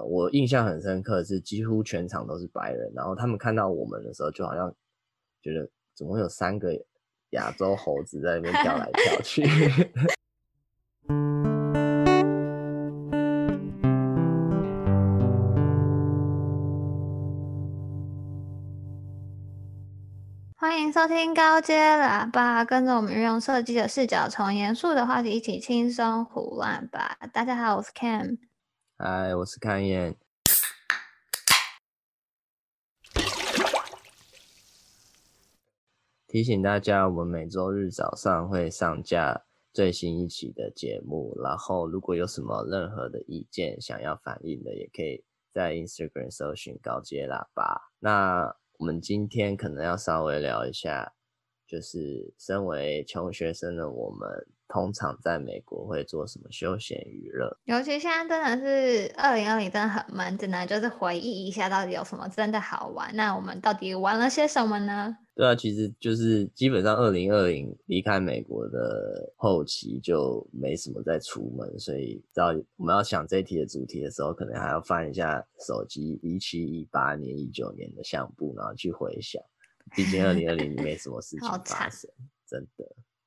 我印象很深刻是几乎全场都是白人，然后他们看到我们的时候，就好像觉得怎么会有三个亚洲猴子在那边跳来跳去。欢迎收听高阶喇叭，跟着我们运用设计的视角，从严肃的话题一起轻松胡乱吧。大家好，我是 Cam。嗨，我是看燕。提醒大家，我们每周日早上会上架最新一期的节目。然后，如果有什么任何的意见想要反映的，也可以在 Instagram 搜寻高阶喇叭。那我们今天可能要稍微聊一下，就是身为穷学生的我们，通常在美国会做什么休闲娱乐？尤其现在真的是二零二零，真的很闷，只能就是回忆一下到底有什么真的好玩。那我们到底玩了些什么呢？对啊，其实就是基本上二零二零离开美国的后期就没什么再出门，所以知道我们要想这一题的主题的时候，可能还要翻一下手机一七、一八年、一九年的相簿，然后去回想。毕竟 二零二零没什么事情发生，真的。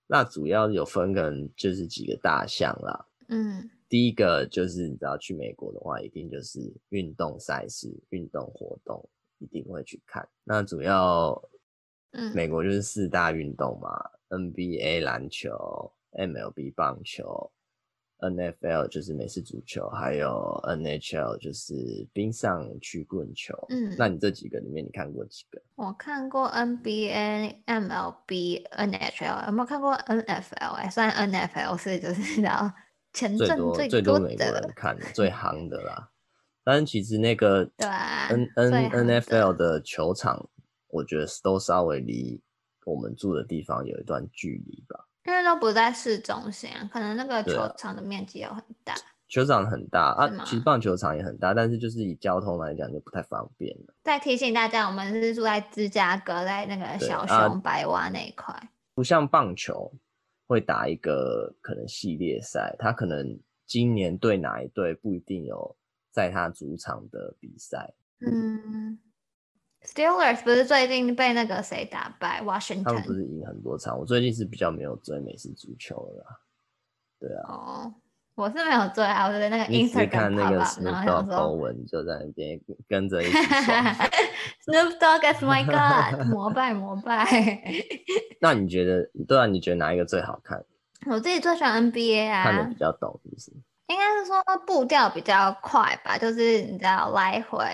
那主要有分个就是几个大项啦。嗯，第一个就是你知道去美国的话，一定就是运动赛事、运动活动一定会去看。那主要。美国就是四大运动嘛，NBA 篮球、MLB 棒球、NFL 就是美式足球，还有 NHL 就是冰上曲棍球。嗯，那你这几个里面你看过几个？我看过 NBA、MLB、NHL，有没有看过 NFL？哎，虽然 NFL 是就是然后前阵最多最多美国人看的最行的啦，但是其实那个 对 N N NFL 的球场。我觉得都稍微离我们住的地方有一段距离吧，因为都不在市中心啊，可能那个球场的面积又很大。球场很大啊，其实棒球场也很大，但是就是以交通来讲就不太方便了。再提醒大家，我们是住在芝加哥，在那个小熊白蛙那一块，啊，不像棒球会打一个可能系列赛，他可能今年对哪一队不一定有在他主场的比赛。嗯。Steelers 不是最近被那个谁打败？Washington 他们不是赢很多场。我最近是比较没有追美式足球了啦。对啊。哦，我是没有追啊，我在那个 Instagram 看那个 Snoop Dogg 文就在那边跟着一起。Snoop Dogg is my god，膜拜膜拜。那你觉得，对啊，你觉得哪一个最好看？我自己最喜欢 NBA 啊，看的比较懂，是不是？应该是说步调比较快吧，就是你知道来回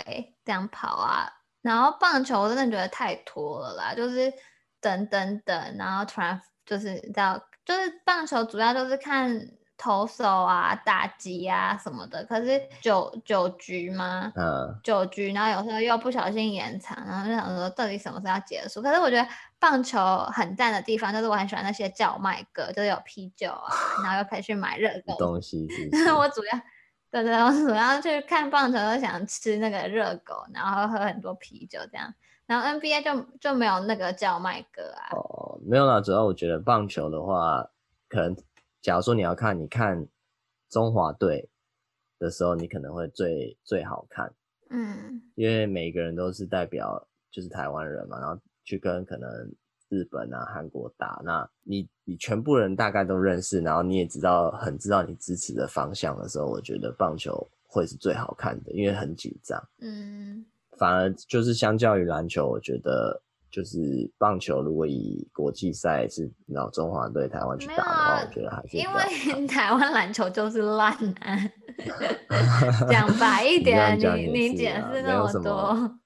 这样跑啊。然后棒球我真的觉得太拖了啦，就是等等等，然后突然就是你知道，就是棒球主要就是看投手啊、打击啊什么的。可是九九局嘛，嗯，九局，然后有时候又不小心延长，然后就想说到底什么时候要结束？可是我觉得棒球很赞的地方就是我很喜欢那些叫卖哥，就是有啤酒啊，然后又可以去买热狗东西是 是。我主要。对对，我主要去看棒球，都想吃那个热狗，然后喝很多啤酒这样。然后 NBA 就就没有那个叫卖歌啊。哦，没有啦，主要我觉得棒球的话，可能假如说你要看，你看中华队的时候，你可能会最最好看。嗯，因为每一个人都是代表就是台湾人嘛，然后去跟可能。日本啊，韩国打，那你你全部人大概都认识，然后你也知道很知道你支持的方向的时候，我觉得棒球会是最好看的，因为很紧张。嗯，反而就是相较于篮球，我觉得就是棒球如果以国际赛是老中华队台湾去打的话，啊、我觉得还是因为 台湾篮球就是烂啊。讲白一点，你你解释那么多。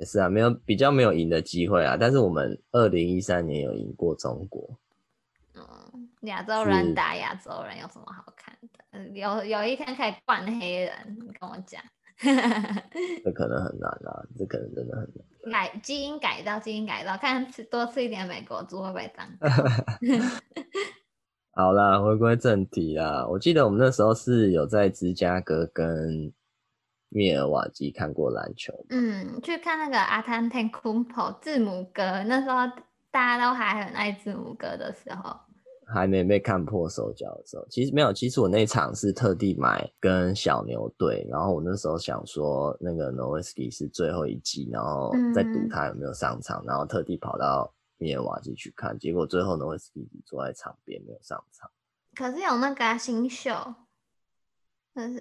也是啊，没有比较没有赢的机会啊，但是我们二零一三年有赢过中国。嗯，亚洲人打亚洲人有什么好看的？有有一天可以灌黑人，你跟我讲。这可能很难啊，这可能真的很难。改基因改造，基因改造，看吃多吃一点美国猪会不会长。好啦，回归正题啦，我记得我们那时候是有在芝加哥跟。密尔瓦基看过篮球，嗯，去看那个阿汤特库珀字母哥，那时候大家都还很爱字母哥的时候，还没被看破手脚的时候，其实没有。其实我那场是特地买跟小牛队，然后我那时候想说，那个 Nowitzki 是最后一季，然后再赌他有没有上场，嗯、然后特地跑到密尔瓦基去看，结果最后 Nowitzki 坐在场边没有上场。可是有那个新秀，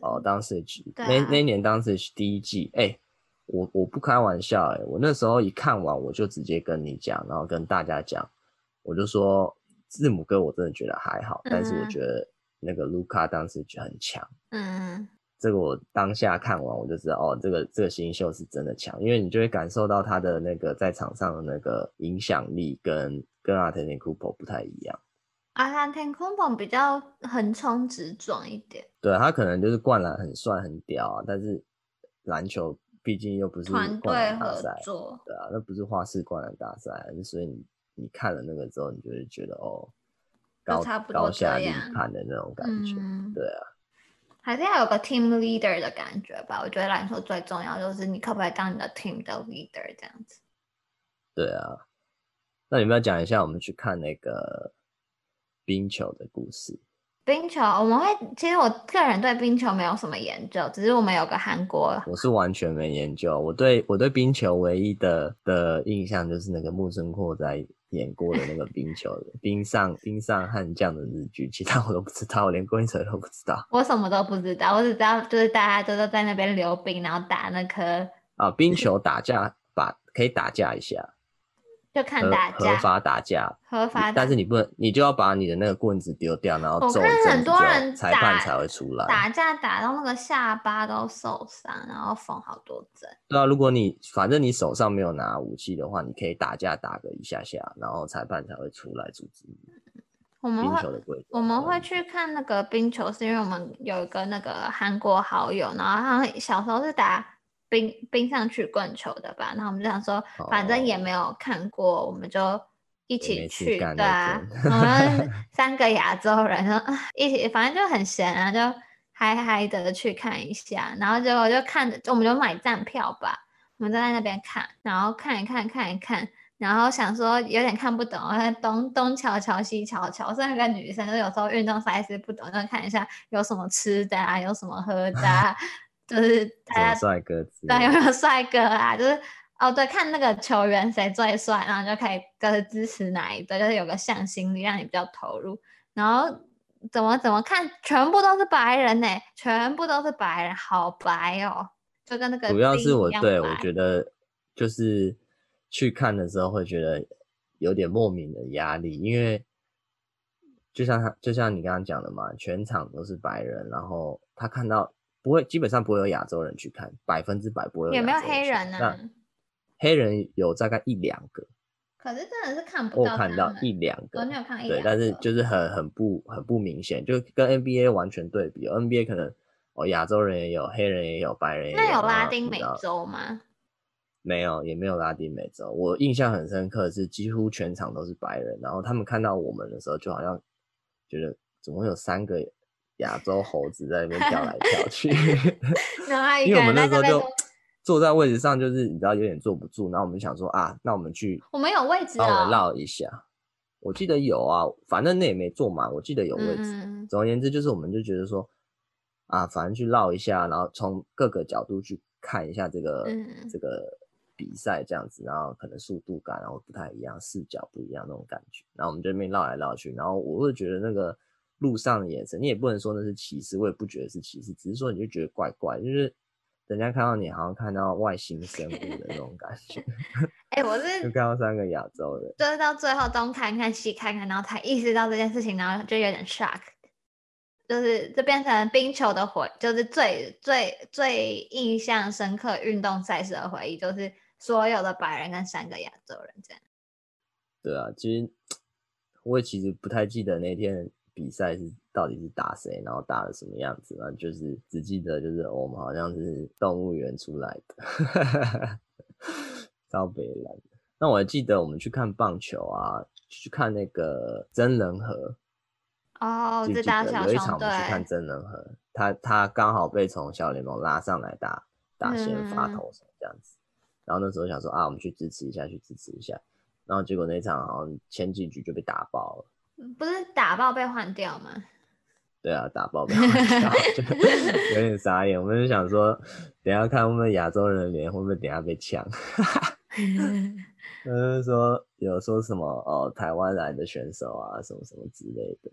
哦，当时那、啊、那年当时第一季，哎、欸，我我不开玩笑、欸，哎，我那时候一看完我就直接跟你讲，然后跟大家讲，我就说。字母哥我真的觉得还好，嗯、但是我觉得那个卢卡当时就很强。嗯，这个我当下看完我就知道，哦，这个这个新秀是真的强，因为你就会感受到他的那个在场上的那个影响力跟跟阿特内库珀不太一样。阿特内库珀比较横冲直撞一点。对，他可能就是灌篮很帅很屌啊，但是篮球毕竟又不是团队合作，对啊，那不是花式灌篮大赛，所以你。你看了那个之后，你就会觉得哦，高高下立判的那种感觉，嗯、对啊，还是要有个 team leader 的感觉吧。我觉得篮球最重要就是你可不可以当你的 team 的 leader 这样子。对啊，那你们要讲一下我们去看那个冰球的故事。冰球，我们会其实我个人对冰球没有什么研究，只是我们有个韩国，我是完全没研究。我对我对冰球唯一的的印象就是那个木村拓哉演过的那个冰球的 冰上冰上悍将的日剧，其他我都不知道，我连规则都不知道。我什么都不知道，我只知道就是大家都都在那边溜冰，然后打那颗啊冰球打架，把可以打架一下。就看打架，合法打架，合法。但是你不能，你就要把你的那个棍子丢掉，然后揍很多人裁判才会出来。打架打到那个下巴都受伤，然后缝好多针。对啊，如果你反正你手上没有拿武器的话，你可以打架打个一下下，然后裁判才会出来阻止你。我们会我们会去看那个冰球，是因为我们有一个那个韩国好友，然后他小时候是打。冰冰上去棍球的吧，然后我们就想说，反正也没有看过，哦、我们就一起去，对啊，我们 三个亚洲人，然后一起，反正就很闲啊，就嗨嗨的去看一下，然后结果就看着，我们就买站票吧，我们就在那边看，然后看一看，看一看，然后想说有点看不懂，东东瞧瞧，西瞧瞧，是那个女生，就有时候运动赛事不懂，就看一下有什么吃的啊，有什么喝的啊。就是大家帅哥，对，有没有帅哥啊？就是哦，对，看那个球员谁最帅，然后就可以就是支持哪一队，就是有个向心力，让你比较投入。然后怎么怎么看，全部都是白人呢，全部都是白人，好白哦，就跟那个。主要是我对我觉得就是去看的时候会觉得有点莫名的压力，因为就像他就像你刚刚讲的嘛，全场都是白人，然后他看到。不会，基本上不会有亚洲人去看，百分之百不会有。有没有黑人呢？那黑人有大概一两个，可是真的是看不到。我看到一两个，我没有看一两个。对，但是就是很很不很不明显，就跟 NBA 完全对比。NBA 可能哦，亚洲人也有，黑人也有，白人也有。那有拉丁美洲吗？没有，也没有拉丁美洲。我印象很深刻是，几乎全场都是白人，然后他们看到我们的时候，就好像觉得怎么会有三个。亚洲猴子在那边跳来跳去 因为我们那时候就坐在位置上，就是你知道有点坐不住，然后我们想说啊，那我们去，我们有位置，帮我绕一下。我记得有啊，反正那也没坐满，我记得有位置。嗯、总而言之，就是我们就觉得说啊，反正去绕一下，然后从各个角度去看一下这个、嗯、这个比赛这样子，然后可能速度感然后不太一样，视角不一样那种感觉。然后我们这边绕来绕去，然后我会觉得那个。路上的眼神，你也不能说那是歧视，我也不觉得是歧视，只是说你就觉得怪怪，就是人家看到你好像看到外星生物的那种感觉。哎、欸，我是就看到三个亚洲人，就是到最后东看看西看看，然后才意识到这件事情，然后就有点 shock，就是这变成冰球的回，就是最最最印象深刻运动赛事的回忆，就是所有的白人跟三个亚洲人这样。对啊，其实 我也其实不太记得那天。比赛是到底是打谁，然后打的什么样子呢？就是只记得就是我们好像是动物园出来的，超北蓝。那我还记得我们去看棒球啊，去看那个真人和哦，这大小有一场我们去看真人和，他他刚好被从小联盟拉上来打打先发投手这样子，嗯、然后那时候想说啊，我们去支持一下，去支持一下，然后结果那场好像前几局就被打爆了。不是打爆被换掉吗？对啊，打爆被换掉，有点傻眼。我们就想说，等下看我们亚洲人的脸会不会等下被呛。就是说有说什么哦，台湾来的选手啊，什么什么之类的，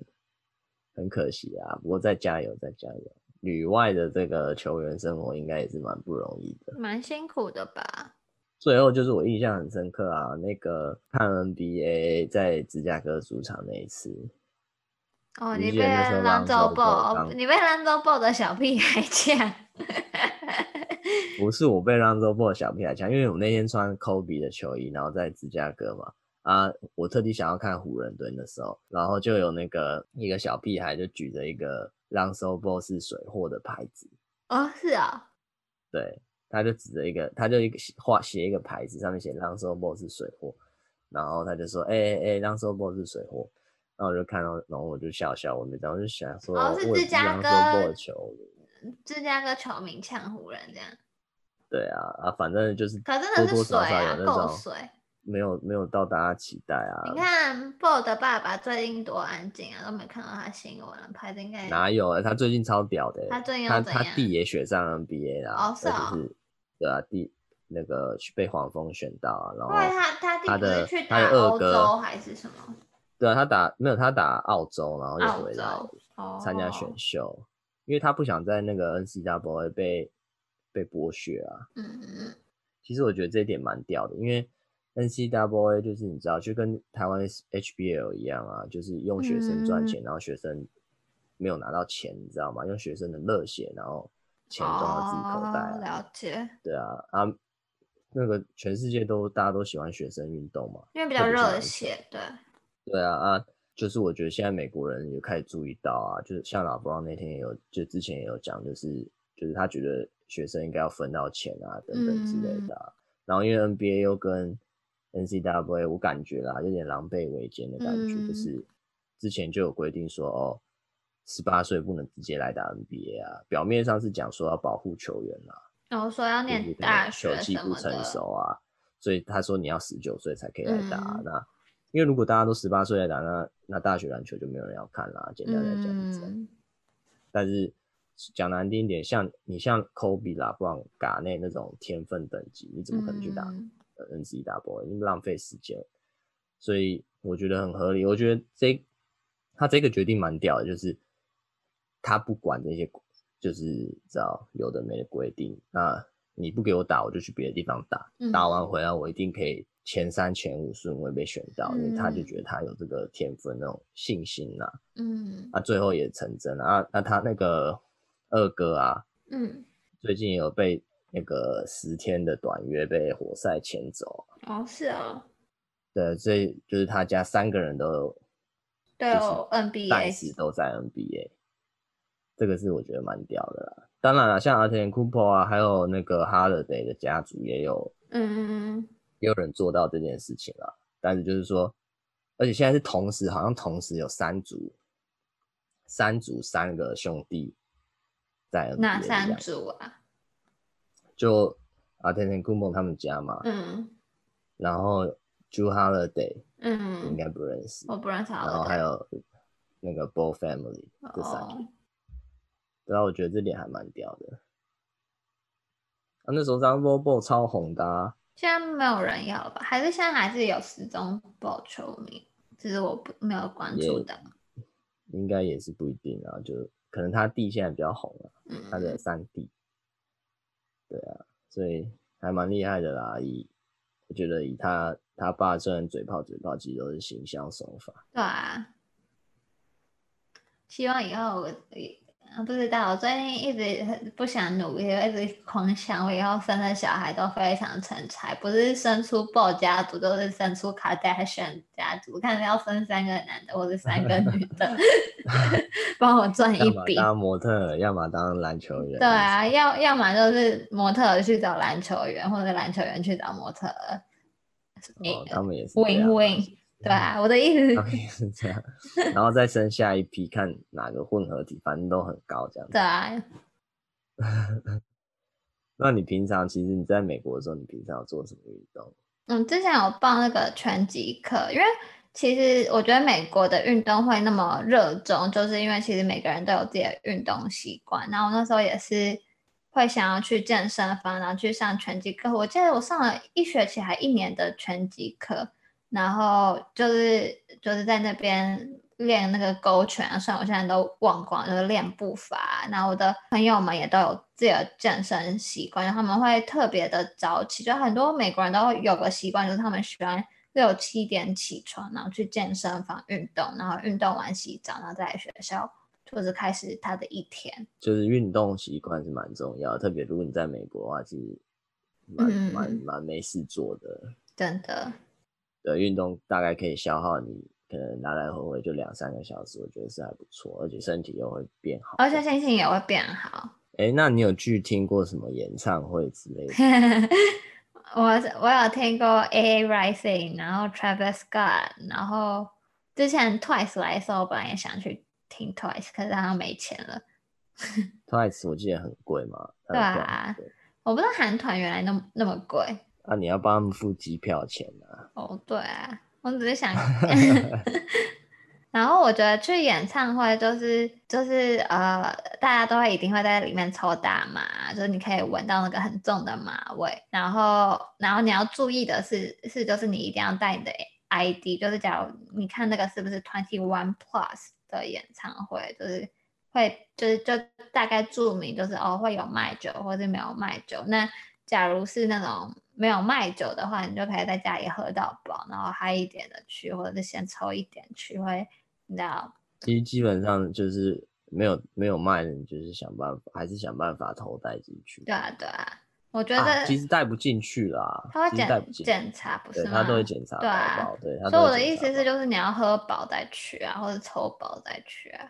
很可惜啊。不过再加油，再加油。旅外的这个球员生活应该也是蛮不容易的，蛮辛苦的吧。最后就是我印象很深刻啊，那个看 NBA 在芝加哥主场那一次。哦，你被 Lonzo Ball，你被 Lonzo Ball 的小屁孩抢。不是我被 Lonzo Ball 的小屁孩抢，因为我那天穿 Kobe 的球衣，然后在芝加哥嘛，啊，我特地想要看湖人队的时候，然后就有那个一个小屁孩就举着一个 Lonzo Ball 是水货的牌子。哦，是啊。对。他就指着一个，他就一个画写一个牌子，上面写 l a n s o b o 是水货，然后他就说，哎哎哎 l a n s o b o 是水货，然后我就看到，然后我就笑笑，我没当，我就想说，哦，是芝加哥的球迷，芝加哥球迷呛湖人这样，对啊啊，反正就是可真的是水啊，够水，没有没有到大家期待啊。你看 Ball 的爸爸最近多安静啊，都没看到他新闻，拍的应该哪有啊？他最近超屌的，他最近他他弟也选上 NBA 啦，哦是啊。对啊，弟那个被黄蜂选到啊，然后他他他的他的二哥还是什么？对啊，他打没有他打澳洲，然后又回来参加选秀，哦、因为他不想在那个 NCAA 被被剥削啊。嗯嗯。其实我觉得这一点蛮屌的，因为 NCAA 就是你知道，就跟台湾 HBL 一样啊，就是用学生赚钱，嗯、然后学生没有拿到钱，你知道吗？用学生的热血，然后。钱装到自己口袋，啊，哦，了解。对啊，啊，那个全世界都大家都喜欢学生运动嘛，因为比较热血，对。对啊，啊，就是我觉得现在美国人也开始注意到啊，就是像老布朗那天也有，就之前也有讲，就是就是他觉得学生应该要分到钱啊等等之类的，啊。嗯、然后因为 NBA 又跟 NCAA，我感觉啦有点狼狈为奸的感觉，嗯、就是之前就有规定说哦。十八岁不能直接来打 NBA 啊，表面上是讲说要保护球员啦，然后说要念大学球技不成熟啊，所以他说你要十九岁才可以来打。嗯、那因为如果大家都十八岁来打，那那大学篮球就没有人要看啦。简单来讲是这样。嗯、但是讲难听一点，像你像 Kobe 啦，不然 Garnett 那种天分等级，你怎么可能去打 NCAA？你浪费时间。所以我觉得很合理。我觉得这他这个决定蛮屌的，就是。他不管这些，就是知道有的没的规定。那你不给我打，我就去别的地方打。嗯、打完回来，我一定可以前三、前五顺位被选到，嗯、因为他就觉得他有这个天分，那种信心呐、啊。嗯，那、啊、最后也成真了啊。那他那个二哥啊，嗯，最近也有被那个十天的短约被活塞签走。哦，是啊。对，所以就是他家三个人都有，都有 NBA，暂时都在 NBA。这个是我觉得蛮屌的啦，当然了，像阿田库珀啊，还有那个 Holiday 的家族也有，嗯嗯嗯，也有人做到这件事情了。但是就是说，而且现在是同时，好像同时有三组，三组三个兄弟在哪三组啊？就阿田库珀他们家嘛，嗯，然后 Jrue Holiday，嗯，应该不认识，我不认识，然后还有那个 Ball Family 这三组。哦然后我觉得这点还蛮屌的。啊，那时候张波波超红的啊，现在没有人要了吧？还是现在还是有失踪波球迷？只是我不没有关注的。应该也是不一定啊，就可能他弟现在比较红了，嗯，他的三弟。对啊，所以还蛮厉害的啦。以我觉得以他他爸虽然嘴炮嘴炮，其实都是形象手法。对啊，希望以后我。不知道，我最近一直不想努力，一直狂想我以后生的小孩都非常成才，不是生出 Ball 家族，就是生出 Kardashian 家族。看要生三个男的或者三个女的，帮我赚一笔。要么当模特，要么当篮球员。对啊，要要么就是模特去找篮球员，或者篮球员去找模特。哦，他们也是。Win win。对啊，我的意思是这样，然后再生下一批，看哪个混合体，反正都很高这样子。对啊。那你平常其实你在美国的时候，你平常有做什么运动？嗯，之前有报那个拳击课，因为其实我觉得美国的运动会那么热衷，就是因为其实每个人都有自己的运动习惯。然后我那时候也是会想要去健身房，然后去上拳击课。我记得我上了一学期还一年的拳击课，然后就是就是在那边练那个勾拳啊，虽然我现在都忘光了，就是练步伐。然后我的朋友们也都有自己的健身习惯，他们会特别的早起，就很多美国人都有个习惯，就是他们喜欢。六七点起床，然后去健身房运动，然后运动完洗澡，然后再来学校，就是开始他的一天。就是运动习惯是蛮重要的，特别如果你在美国的话，其实蛮蛮蛮没事做的。真的。对，运动大概可以消耗你可能来来回回就两三个小时，我觉得是还不错，而且身体又会变好，而且心情也会变好。哎，那你有去听过什么演唱会之类的？我我有听过 A A Rising，然后 Travis Scott，然后之前 Twice 来的时候，我本来也想去听 Twice，可是好像没钱了。Twice 我记得很贵嘛。对啊，我不知道韩团原来那么那么贵。啊，你要帮他们付机票钱啊？哦，对啊，我只是想。然后我觉得去演唱会就是就是呃，大家都会一定会在里面抽大麻，就是你可以闻到那个很重的麻味。然后然后你要注意的是是就是你一定要带你的 ID，就是假如你看那个是不是 Twenty One Plus 的演唱会，就是会就是就大概注明就是哦会有卖酒或是没有卖酒。那假如是那种没有卖酒的话，你就可以在家里喝到饱，然后嗨一点的去，或者是先抽一点去会。你知道，其实基本上就是没有没有卖的，你就是想办法，还是想办法偷带进去。对啊，对啊，我觉得、啊、其实带不进去啦，他会检检查，不是吗？他都会检查包包，对啊，对。所以我的意思是，就是你要喝饱再去啊，或者抽饱再去啊。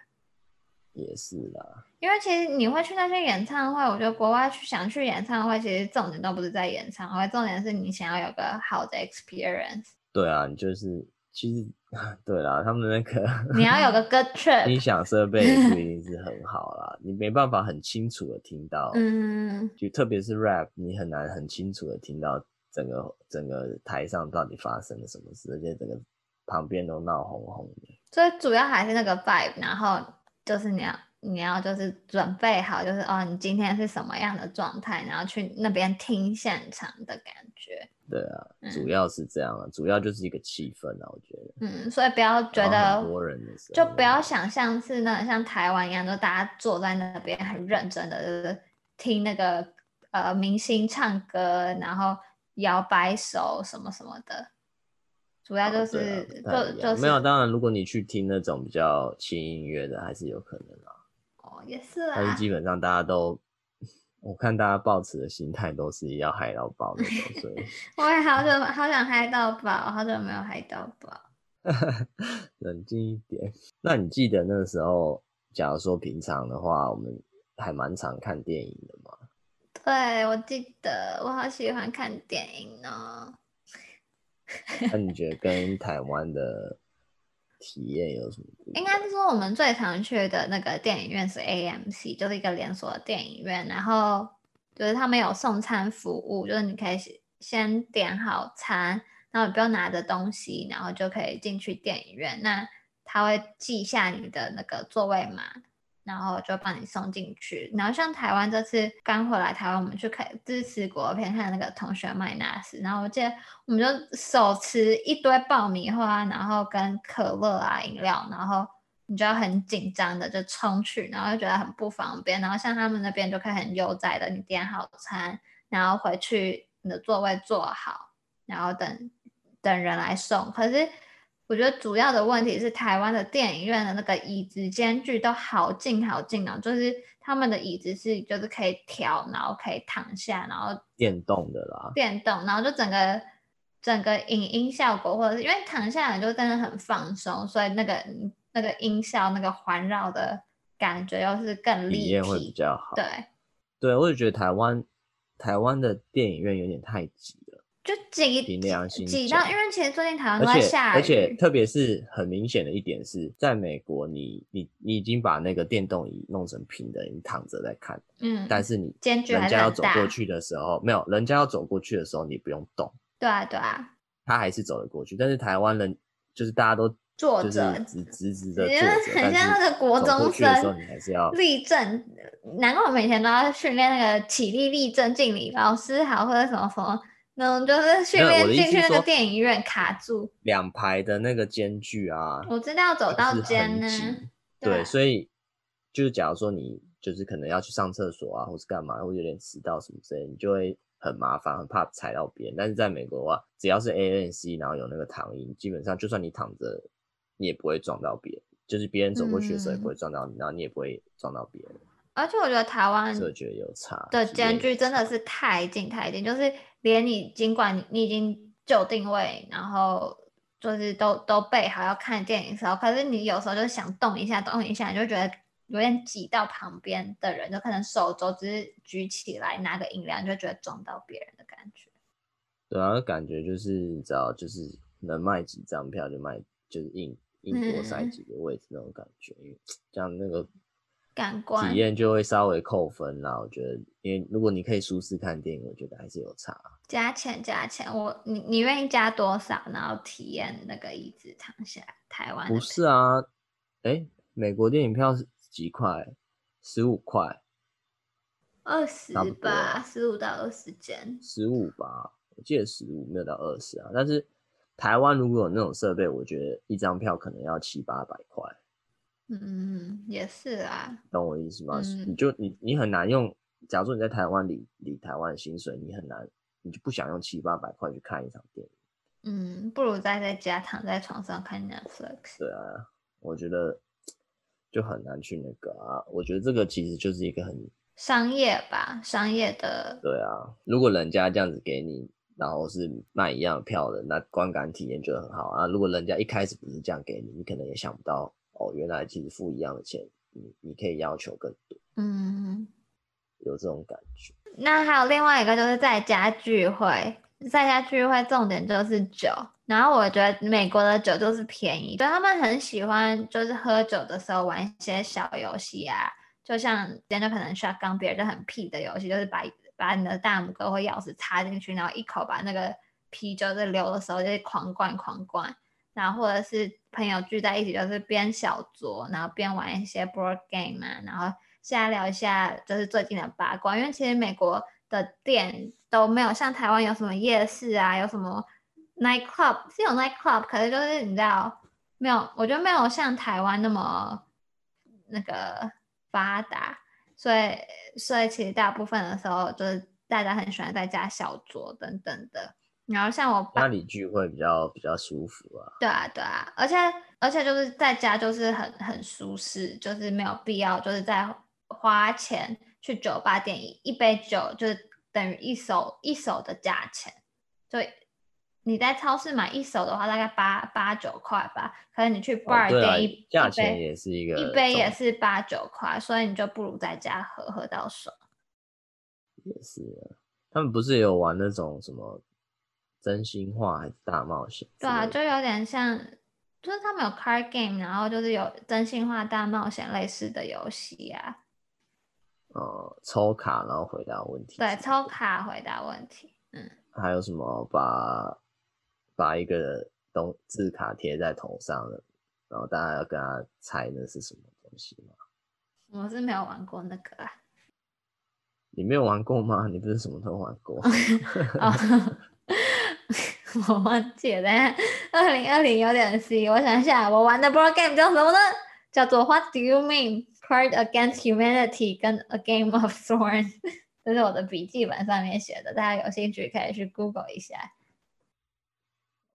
也是啦，因为其实你会去那些演唱会，我觉得国外去想去演唱会，其实重点都不是在演唱会，重点是你想要有个好的 experience。对啊，你就是。其实，对啦，他们那个 你要有个 good trip，音响设备也不一定是很好啦，你没办法很清楚的听到，嗯，就特别是 rap，你很难很清楚的听到整个整个台上到底发生了什么事，而且整个旁边都闹哄哄的。所以主要还是那个 vibe，然后就是你要你要就是准备好，就是哦，你今天是什么样的状态，然后去那边听现场的感觉。对啊，主要是这样啊，嗯、主要就是一个气氛啊，我觉得。嗯，所以不要觉得多人的时候，就不要想象是那像台湾一样，就大家坐在那边很认真的，就是听那个呃明星唱歌，然后摇摆手什么什么的。主要就是、哦、就就是没有，当然如果你去听那种比较轻音乐的，还是有可能啊。哦，也是啊。但是基本上大家都。我看大家抱持的心态都是要嗨到爆那种，所以 我也好久好想嗨到爆，好久没有嗨到爆。冷静一点。那你记得那个时候，假如说平常的话，我们还蛮常看电影的吗？对，我记得，我好喜欢看电影呢。那你觉得跟台湾的？体验有什么？应该是说我们最常去的那个电影院是 AMC，就是一个连锁的电影院。然后就是他们有送餐服务，就是你可以先点好餐，然后你不用拿着东西，然后就可以进去电影院。那他会记下你的那个座位码。然后就帮你送进去。然后像台湾这次刚回来台湾，我们去看支持国片，看那个《同学麦纳斯》。然后我记得我们就手持一堆爆米花，然后跟可乐啊饮料，然后你就要很紧张的就冲去，然后就觉得很不方便。然后像他们那边就可以很悠哉的，你点好餐，然后回去你的座位坐好，然后等等人来送。可是。我觉得主要的问题是台湾的电影院的那个椅子间距都好近好近哦，就是他们的椅子是就是可以调，然后可以躺下，然后电动的啦，电动，然后就整个整个影音效果，或者是因为躺下来就真的很放松，所以那个那个音效那个环绕的感觉又是更立体，体验会比较好。对，对，我也觉得台湾台湾的电影院有点太挤。就挤挤到，因为其实最近台湾都在下雨，而且，特别是很明显的一点是，在美国你，你你你已经把那个电动椅弄成平的，你躺着在看，嗯，但是你人家要走过去的时候，没有，人家要走过去的时候，你不用动，对啊对啊，他还是走得过去，但是台湾人就是大家都坐着直直直的坐着，很像那个国中生。你还是要立正，难怪我们以前都要训练那个起立、立正、敬礼，老师好或者什么什么那种，就是训练进去那个电影院卡住两排的那个间距啊。我知道走到间呢，对，所以就是假如说你就是可能要去上厕所啊，或是干嘛，或者有点迟到什么之类，你就会。很麻烦，很怕踩到别人。但是在美国的话，只要是 A N C，然后有那个躺椅，基本上就算你躺着，你也不会撞到别人。就是别人走过去的时候也不会撞到你，嗯、然后你也不会撞到别人。而且我觉得台湾，我觉得有差的间距真的是太近太近，就是连你尽管你已经就定位，然后就是都都备好要看电影的时候，可是你有时候就想动一下动一下，你就觉得。有点挤到旁边的人，就可能手肘只是举起来拿个饮料，就觉得撞到别人的感觉。对啊，感觉就是你知道，就是能卖几张票就卖，就是硬硬多塞几个位置那种感觉，因为这样那个感官体验就会稍微扣分啦。我觉得，因为如果你可以舒适看电影，我觉得还是有差。加钱加钱，我你你愿意加多少，然后体验那个椅子躺下？台湾不是啊，哎、欸，美国电影票是。几块？十五块？二十吧，十五到二十间。十五吧，我记得十五没有到二十啊。但是台湾如果有那种设备，我觉得一张票可能要七八百块。嗯，也是啊。懂我意思吗？嗯、你就你你很难用。假如说你在台湾领领台湾薪水，你很难，你就不想用七八百块去看一场电影。嗯，不如待在家躺在床上看 Netflix。对啊，我觉得。就很难去那个啊，我觉得这个其实就是一个很商业吧，商业的。对啊，如果人家这样子给你，然后是卖一样的票的，那观感体验就很好啊。如果人家一开始不是这样给你，你可能也想不到哦，原来其实付一样的钱，你你可以要求更多。嗯，有这种感觉。那还有另外一个就是在家聚会，在家聚会重点就是酒。然后我觉得美国的酒就是便宜，对，他们很喜欢，就是喝酒的时候玩一些小游戏啊，就像今天就可能 shotgun beer 就很屁的游戏，就是把把你的大拇哥或钥匙插进去，然后一口把那个啤酒在流的时候就是狂灌狂灌，然后或者是朋友聚在一起就是边小酌，然后边玩一些 board game 嘛，然后瞎聊一下就是最近的八卦，因为其实美国的店都没有像台湾有什么夜市啊，有什么。Night club 是有 night club，可是就是你知道没有，我觉得没有像台湾那么那个发达，所以所以其实大部分的时候就是大家很喜欢在家小酌等等的。然后像我家里聚会比较比较舒服啊。对啊对啊，而且而且就是在家就是很很舒适，就是没有必要就是在花钱去酒吧点一一杯酒，就是等于一手一手的价钱，就。你在超市买一手的话，大概八八九块吧。可是你去 bar 点一价钱也是一个一杯也是八九块，所以你就不如在家喝喝到爽。也是啊，他们不是有玩那种什么真心话还是大冒险？对啊，就有点像，就是他们有 card game，然后就是有真心话大冒险类似的游戏啊。呃，抽卡然后回答问题。对，抽卡回答问题。嗯。还有什么把？把一个东字卡贴在头上了，然后大家要跟他猜那是什么东西吗？我是没有玩过那个啊。你没有玩过吗？你不是什么都玩过？我忘记了，二零二零有点 C，我想一下，我玩的 board game 叫什么呢？叫做 What do you mean? Card Against Humanity 跟 A Game of Thrones，这是我的笔记本上面写的，大家有兴趣可以去 Google 一下。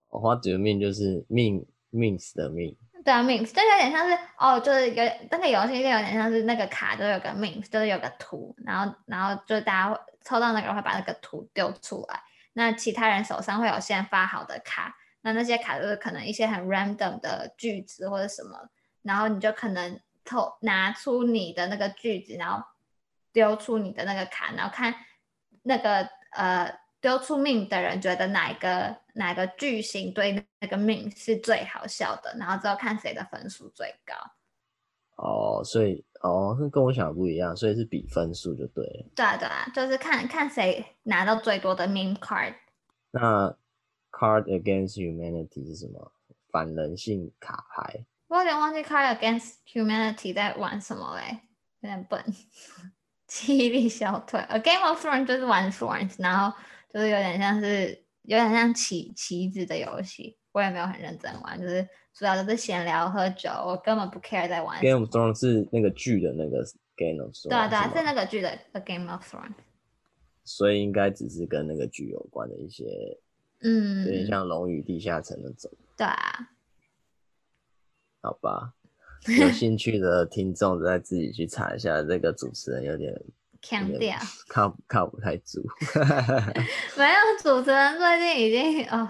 花子的命就是命，means 的命。对啊，means 就有点像是哦，就是有那个游戏就有点像是那个卡都有个 means，就是有个图，然后然后就大家抽到那个会把那个图丢出来，那其他人手上会有先发好的卡，那那些卡就是可能一些很 random 的句子或者什么，然后你就可能偷拿出你的那个句子，然后丢出你的那个卡，然后看那个呃。丢出命的人觉得哪一个哪个句型对那个命是最好笑的，然后之后看谁的分数最高。哦，所以哦，跟我想的不一样，所以是比分数就对了。对啊，对啊，就是看看谁拿到最多的 meme card。那 card against humanity 是什么？反人性卡牌。我有点忘记 Card Against Humanity 在玩什么嘞，有点笨，记忆力消退。A Game of Thrones 就是玩 Thrones，然后就是有点像是有点像棋棋子的游戏，我也没有很认真玩，就是主要都是闲聊喝酒，我根本不 care 在玩。Game of Thrones 是那个剧的那个 Game of Thrones，对啊对啊，是那个剧的 A Game of Thrones。所以应该只是跟那个剧有关的一些，嗯，有点像《龙与地下城》那种。对啊，好吧，有兴趣的听众再自己去查一下。这个主持人有点强调，靠靠不太住。没有，主持人最近已经哦，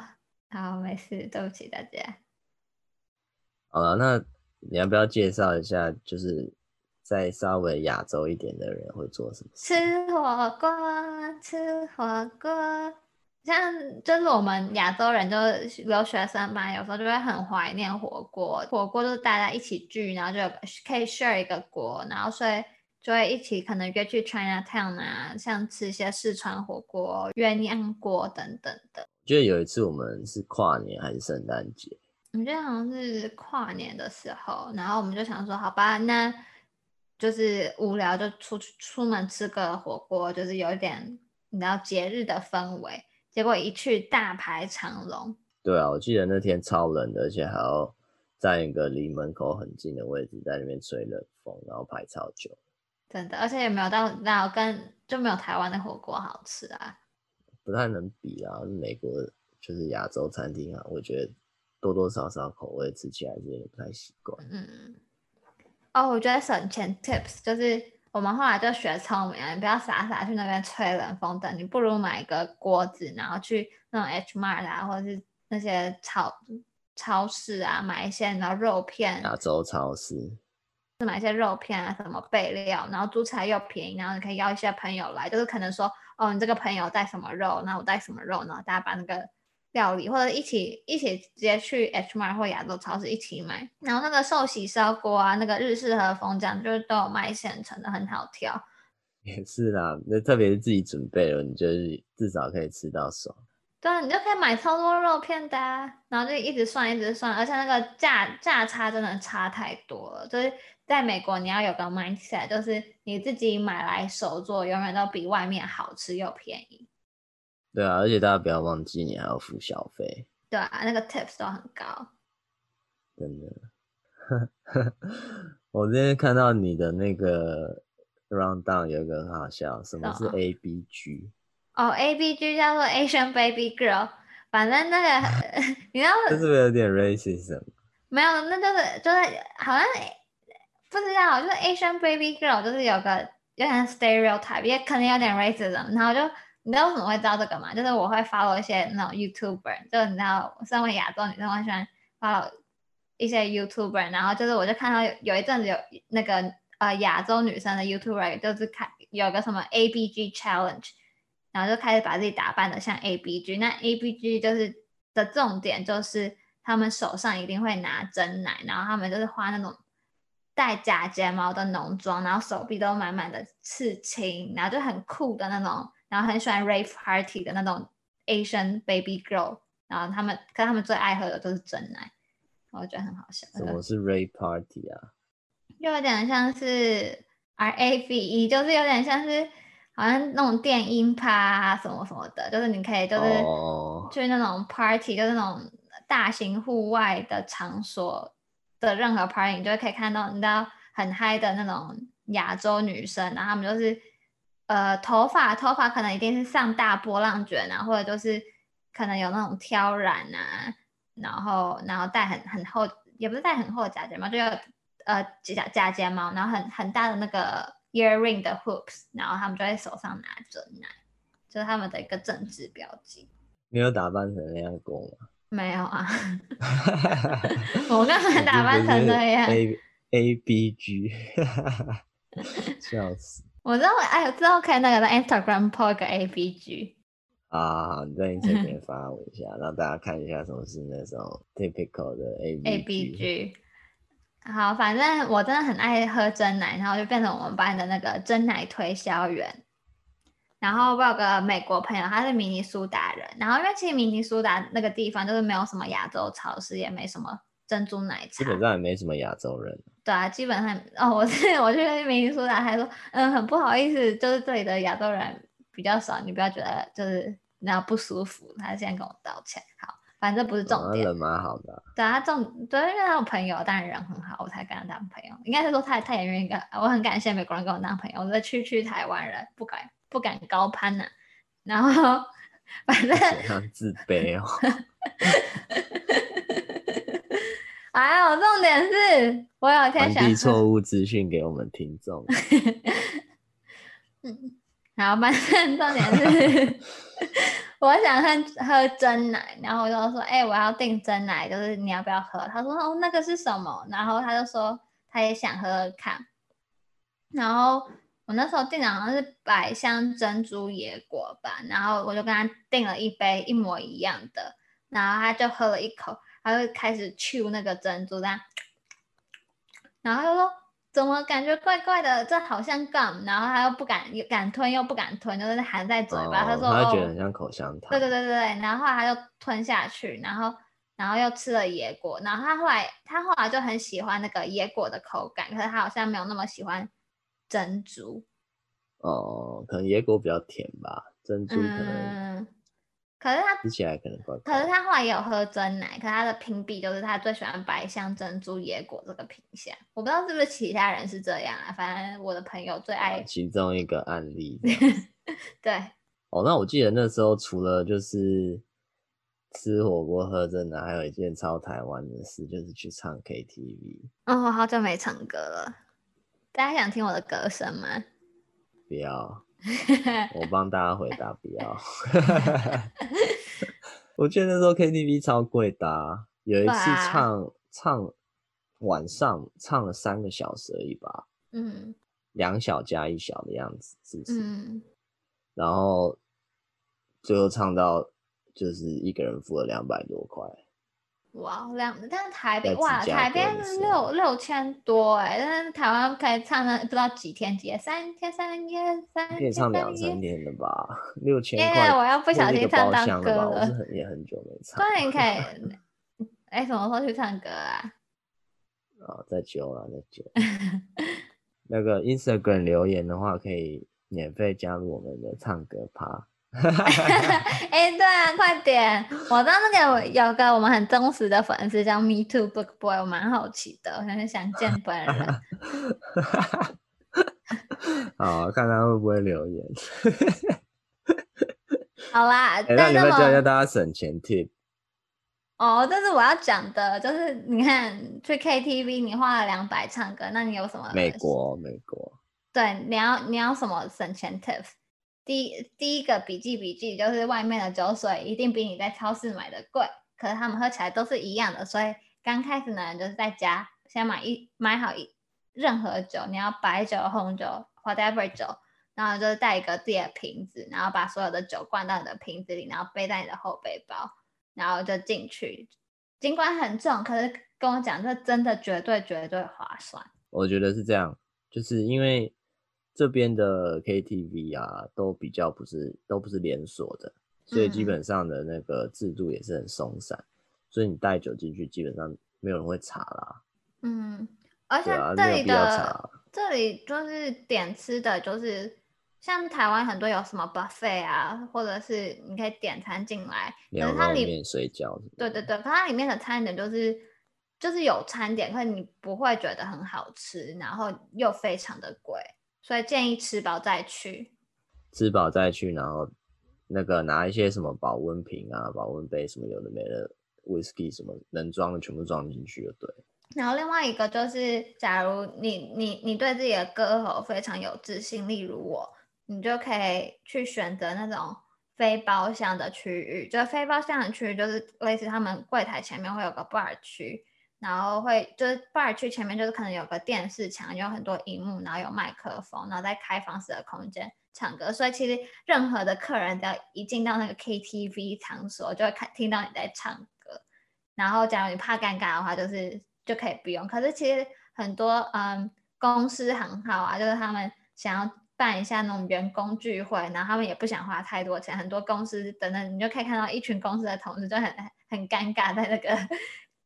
好，没事，对不起大家。好了，那你要不要介绍一下？就是。再稍微亚洲一点的人会做什么？吃火锅，吃火锅。像就是我们亚洲人，就留学生嘛，有时候就会很怀念火锅。火锅就是大家一起聚，然后就可以 share 一个锅，然后所以就会一起可能约去 Chinatown 啊，像吃一些四川火锅、鸳鸯锅等等的。我觉得有一次我们是跨年还是圣诞节？我觉得好像是跨年的时候，然后我们就想说，好吧，那。就是无聊就出去出门吃个火锅，就是有一点你知道节日的氛围。结果一去大排长龙。对啊，我记得那天超冷的，而且还要在一个离门口很近的位置，在那边吹冷风，然后排超久。真的，而且也没有到那跟就没有台湾的火锅好吃啊。不太能比啊，美国就是亚洲餐厅啊，我觉得多多少少口味吃起来是有点不太习惯。嗯。哦，我觉得省钱 tips 就是我们后来就学聪明了，你不要傻傻去那边吹冷风等，你不如买一个锅子，然后去那种 H Mart 啊，或者是那些超超市啊，买一些然后肉片。亚洲超市。是买一些肉片啊，什么备料，然后租起来又便宜，然后你可以邀一些朋友来，就是可能说，哦，你这个朋友带什么肉，那我带什么肉，然后大家把那个。料理或者一起一起直接去 H Mart 或亚洲超市一起买，然后那个寿喜烧锅啊，那个日式和风这样就是都有卖现成的，很好挑。也是啦，那特别是自己准备了，你就是至少可以吃到爽。对啊，你就可以买超多肉片的啊，然后就一直算一直算，而且那个价价差真的差太多了。就是在美国，你要有个 mindset，就是你自己买来手做，永远都比外面好吃又便宜。对啊，而且大家不要忘记，你还要付小费。对啊，那个 tips 都很高。真的，我今天看到你的那个 rundown 有一个很好笑，什么是 ABG？哦、oh,，ABG 叫做 Asian Baby Girl，反正那个 你知道这是不是有点 racism？没有，那就是就是好像不知道，就是 Asian Baby Girl 就是有个有点 stereotype，也可能有点 racism，然后就。你知道为什么会知道这个吗？就是我会 follow 一些那种 YouTuber，就你知道，身为亚洲女生，我喜欢 follow 一些 YouTuber，然后就是我就看到有有一阵子有那个呃亚洲女生的 YouTuber，就是看有个什么 ABG Challenge，然后就开始把自己打扮的像 ABG。那 ABG 就是的重点就是他们手上一定会拿真奶，然后他们就是画那种带假睫毛的浓妆，然后手臂都满满的刺青，然后就很酷的那种。然后很喜欢 rave party 的那种 Asian baby girl，然后他们可他们最爱喝的都是真奶，我觉得很好笑。什么是 rave party 啊？就有点像是 R A V E，就是有点像是好像那种电音趴啊什么什么的，就是你可以就是去那种 party，、oh. 就是那种大型户外的场所的任何 party，你就可以看到你知道很嗨的那种亚洲女生，然后他们就是。呃，头发头发可能一定是上大波浪卷啊，或者就是可能有那种挑染啊，然后然后戴很很厚，也不是戴很厚的假睫毛，就有呃假假睫毛，然后很很大的那个 earring 的 hoops，然后他们就在手上拿着奶，就是他们的一个政治标记。你有打扮成那样过吗？没有啊，我刚才打扮成这样。A A B G，笑死。我知道，哎，我知道可以那个在 Instagram po 个 ABG 啊，你在 Instagram 发我一下，让大家看一下什么是那种 typical 的 ABG。ABG 好，反正我真的很爱喝真奶，然后就变成我们班的那个真奶推销员。然后我有个美国朋友，他是明尼苏达人。然后因为其实明尼苏达那个地方就是没有什么亚洲超市，也没什么珍珠奶茶，基本上也没什么亚洲人。对啊，基本上哦，我是我去明尼苏达，他说嗯，很不好意思，就是这里的亚洲人比较少，你不要觉得就是那样不舒服。他现在跟我道歉，好，反正不是重点。人蛮好的。对啊，重对，因为他有朋友，当然人很好，我才跟他当朋友。应该是说他他也愿意跟，我很感谢美国人跟我当朋友。我是区区台湾人，不敢。不敢高攀呐、啊，然后反正很自卑哦。还有重点是，我有一天想传递错误资讯给我们听众。嗯，好，反正重点是，我想喝喝真奶，然后我就说，哎、欸，我要订真奶，就是你要不要喝？他说，哦，那个是什么？然后他就说，他也想喝喝看，然后。我那时候订的好像是百香珍珠野果吧，然后我就跟他订了一杯一模一样的，然后他就喝了一口，他就开始 chew 那个珍珠，这样，然后他就说怎么感觉怪怪的，这好像 gum，然后他又不敢敢吞又不敢吞，就是含在嘴巴，哦、他说他觉得很像口香糖，对对对对，然后他就吞下去，然后然后又吃了野果，然后他后来他后来就很喜欢那个野果的口感，可是他好像没有那么喜欢。珍珠，哦，可能野果比较甜吧，珍珠可能，嗯、可是他吃起来可能怪怪。可是他后来也有喝真奶，可是他的评比就是他最喜欢白香珍珠野果这个品相，我不知道是不是其他人是这样啊，反正我的朋友最爱。啊、其中一个案例。对。哦，那我记得那时候除了就是吃火锅喝真奶，还有一件超台湾的事，就是去唱 KTV。哦，我好久没唱歌了。大家想听我的歌声吗？不要，我帮大家回答不要。我记得那时候 KTV 超贵的，啊，有一次唱、啊、唱晚上唱了三个小时而已吧。嗯，两小加一小的样子，是不是？嗯。然后最后唱到就是一个人付了两百多块。哇，两但是台北哇，台北六六千多哎，但是台湾可以唱了不知道几天几夜，三天三夜三天，可以唱两三天的吧？六千块，因为我要不小心唱到歌了，我是很也很久没 唱。那你可以，哎，什么时候去唱歌啊？哦，再久了，再久。那个 Instagram 留言的话，可以免费加入我们的唱歌趴。哎、欸，对啊，快点！我知道那个有个我们很忠实的粉丝叫 Me Too Book Boy，我蛮好奇的，我很想见本人。好，看他会不会留言。好啦，欸、那你们教教大家省钱 tip。哦，但是我要讲的，就是你看去 KTV，你花了两百唱歌，那你有什么？美国，美国。对，你要你要什么省钱 tip？第第一个笔记笔记就是外面的酒水一定比你在超市买的贵，可是他们喝起来都是一样的，所以刚开始呢，就是在家先买一买好一任何酒，你要白酒、红酒、whatever 酒，然后就是带一个自己的瓶子，然后把所有的酒灌到你的瓶子里，然后背在你的后背包，然后就进去。尽管很重，可是跟我讲，这真的绝对绝对划算。我觉得是这样，就是因为。这边的 KTV 啊，都比较不是都不是连锁的，所以基本上的那个制度也是很松散，嗯、所以你带酒进去，基本上没有人会查啦。嗯，而且这里的、啊、这里就是点吃的，就是像台湾很多有什么 buffet 啊，或者是你可以点餐进来，可是它里面水饺，对对对，可它里面的餐点就是就是有餐点，可是你不会觉得很好吃，然后又非常的贵。所以建议吃饱再去，吃饱再去，然后那个拿一些什么保温瓶啊、保温杯什么有的没的，whisky 什么能装的全部装进去就对。然后另外一个就是，假如你你你对自己的歌喉非常有自信，例如我，你就可以去选择那种非包厢的区域，就非包厢的区域就是类似他们柜台前面会有个 bar 区。然后会就是 bar 区前面就是可能有个电视墙，有很多荧幕，然后有麦克风，然后在开放式的空间唱歌。所以其实任何的客人只要一进到那个 KTV 场所，就会看听到你在唱歌。然后假如你怕尴尬的话，就是就可以不用。可是其实很多嗯公司很好啊，就是他们想要办一下那种员工聚会，然后他们也不想花太多钱，很多公司等等，你就可以看到一群公司的同事就很很尴尬在那个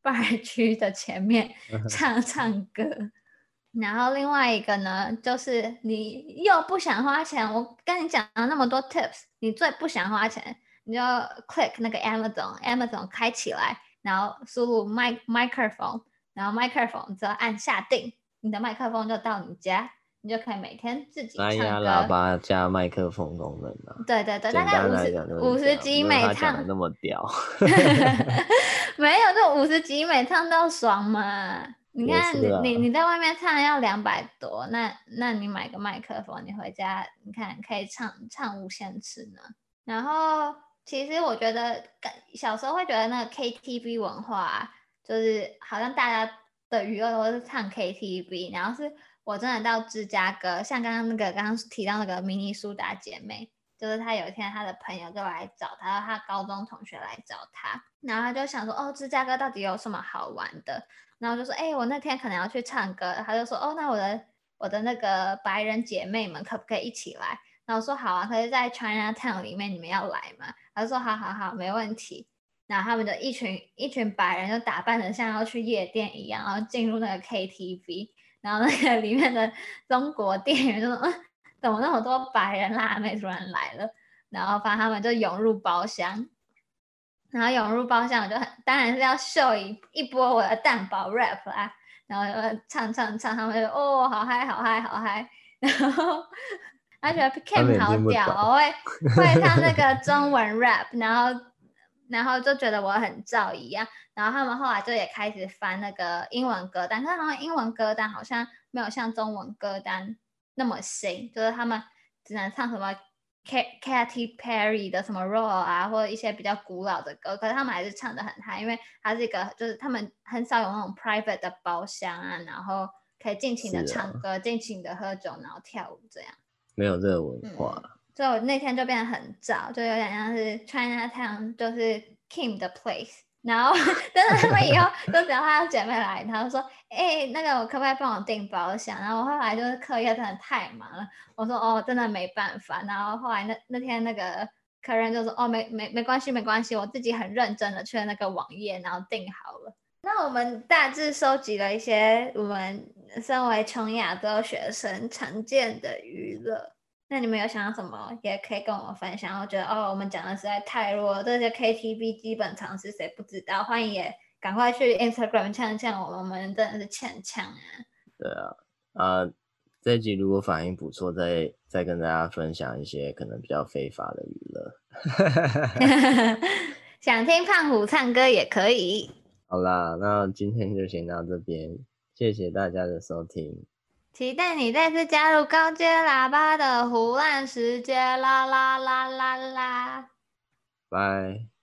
bar 区的前面唱唱歌。然后另外一个呢，就是你又不想花钱，我跟你讲了那么多 tips，你最不想花钱，你就 click 那个 Amazon，Amazon 开起来，然后输入 mic microphone，然后 microphone 之后按下定，你的麦克风就到你家。你就可以每天自己。蓝牙喇叭加麦克风功能啊。对对对，大概五十五十几每唱。那么屌。没有，就五十几每唱都爽嘛。你看你你你在外面唱要两百多，那那你买个麦克风，你回家你看可以唱唱无限次呢。然后其实我觉得，小时候会觉得那个 KTV 文化，就是好像大家的娱乐都是唱 KTV，然后是。我真的到芝加哥，像刚刚那个刚刚提到那个明尼苏达姐妹，就是她有一天她的朋友就来找她，她高中同学来找她，然后她就想说，哦，芝加哥到底有什么好玩的？然后就说，哎、我那天可能要去唱歌，她就说，哦，那我的我的那个白人姐妹们可不可以一起来？然后我说好啊，可是在 Chinatown 里面，你们要来吗？她说好好好，没问题。然后他们就一群一群白人就打扮的像要去夜店一样，然后进入那个 KTV。然后那个里面的中国店员就说：“嗯，怎么那么多白人辣妹突然来了？”然后反正他们就涌入包厢，然后涌入包厢，我就很当然是要秀一一波我的蛋堡 rap 啊，然后就唱唱唱，他们就哦，好嗨好嗨好嗨，然后他觉得 Kim 好屌，我会 会唱那个中文 rap，然后。然后就觉得我很造一样，然后他们后来就也开始翻那个英文歌单，但是好像英文歌单好像没有像中文歌单那么新，就是他们只能唱什么 Katy Perry 的什么 Roll 啊，或者一些比较古老的歌，可是他们还是唱的很嗨，因为它是一个就是他们很少有那种 private 的包厢啊，然后可以尽情的唱歌，尽情的喝酒，然后跳舞这样。没有这个文化。嗯所以我那天就变得很早，就有点像是 Chinatown，就是 Kim 的 place。然后，但是他们以后都只要他的姐妹来，他就说：“哎、那个我可不可以帮我订包厢？”然后我后来就是课业真的太忙了，我说：“哦，真的没办法。”然后后来那那天那个客人就说：“哦，没没没关系，没关系，我自己很认真的去那个网页，然后订好了。”那我们大致收集了一些我们身为穷亚洲学生常见的娱乐。那你们有想到什么，也可以跟我们分享。我觉得哦，我们讲的实在太弱了，这些 KTV 基本常识谁不知道？欢迎也赶快去 Instagram 呛呛我们，我们真的是欠呛啊！对啊，啊，这集如果反应不错，再再跟大家分享一些可能比较非法的娱乐。想听胖虎唱歌也可以。好啦，那今天就先到这边，谢谢大家的收听。期待你再次加入高阶喇叭的胡乱时间啦啦啦啦啦！拜。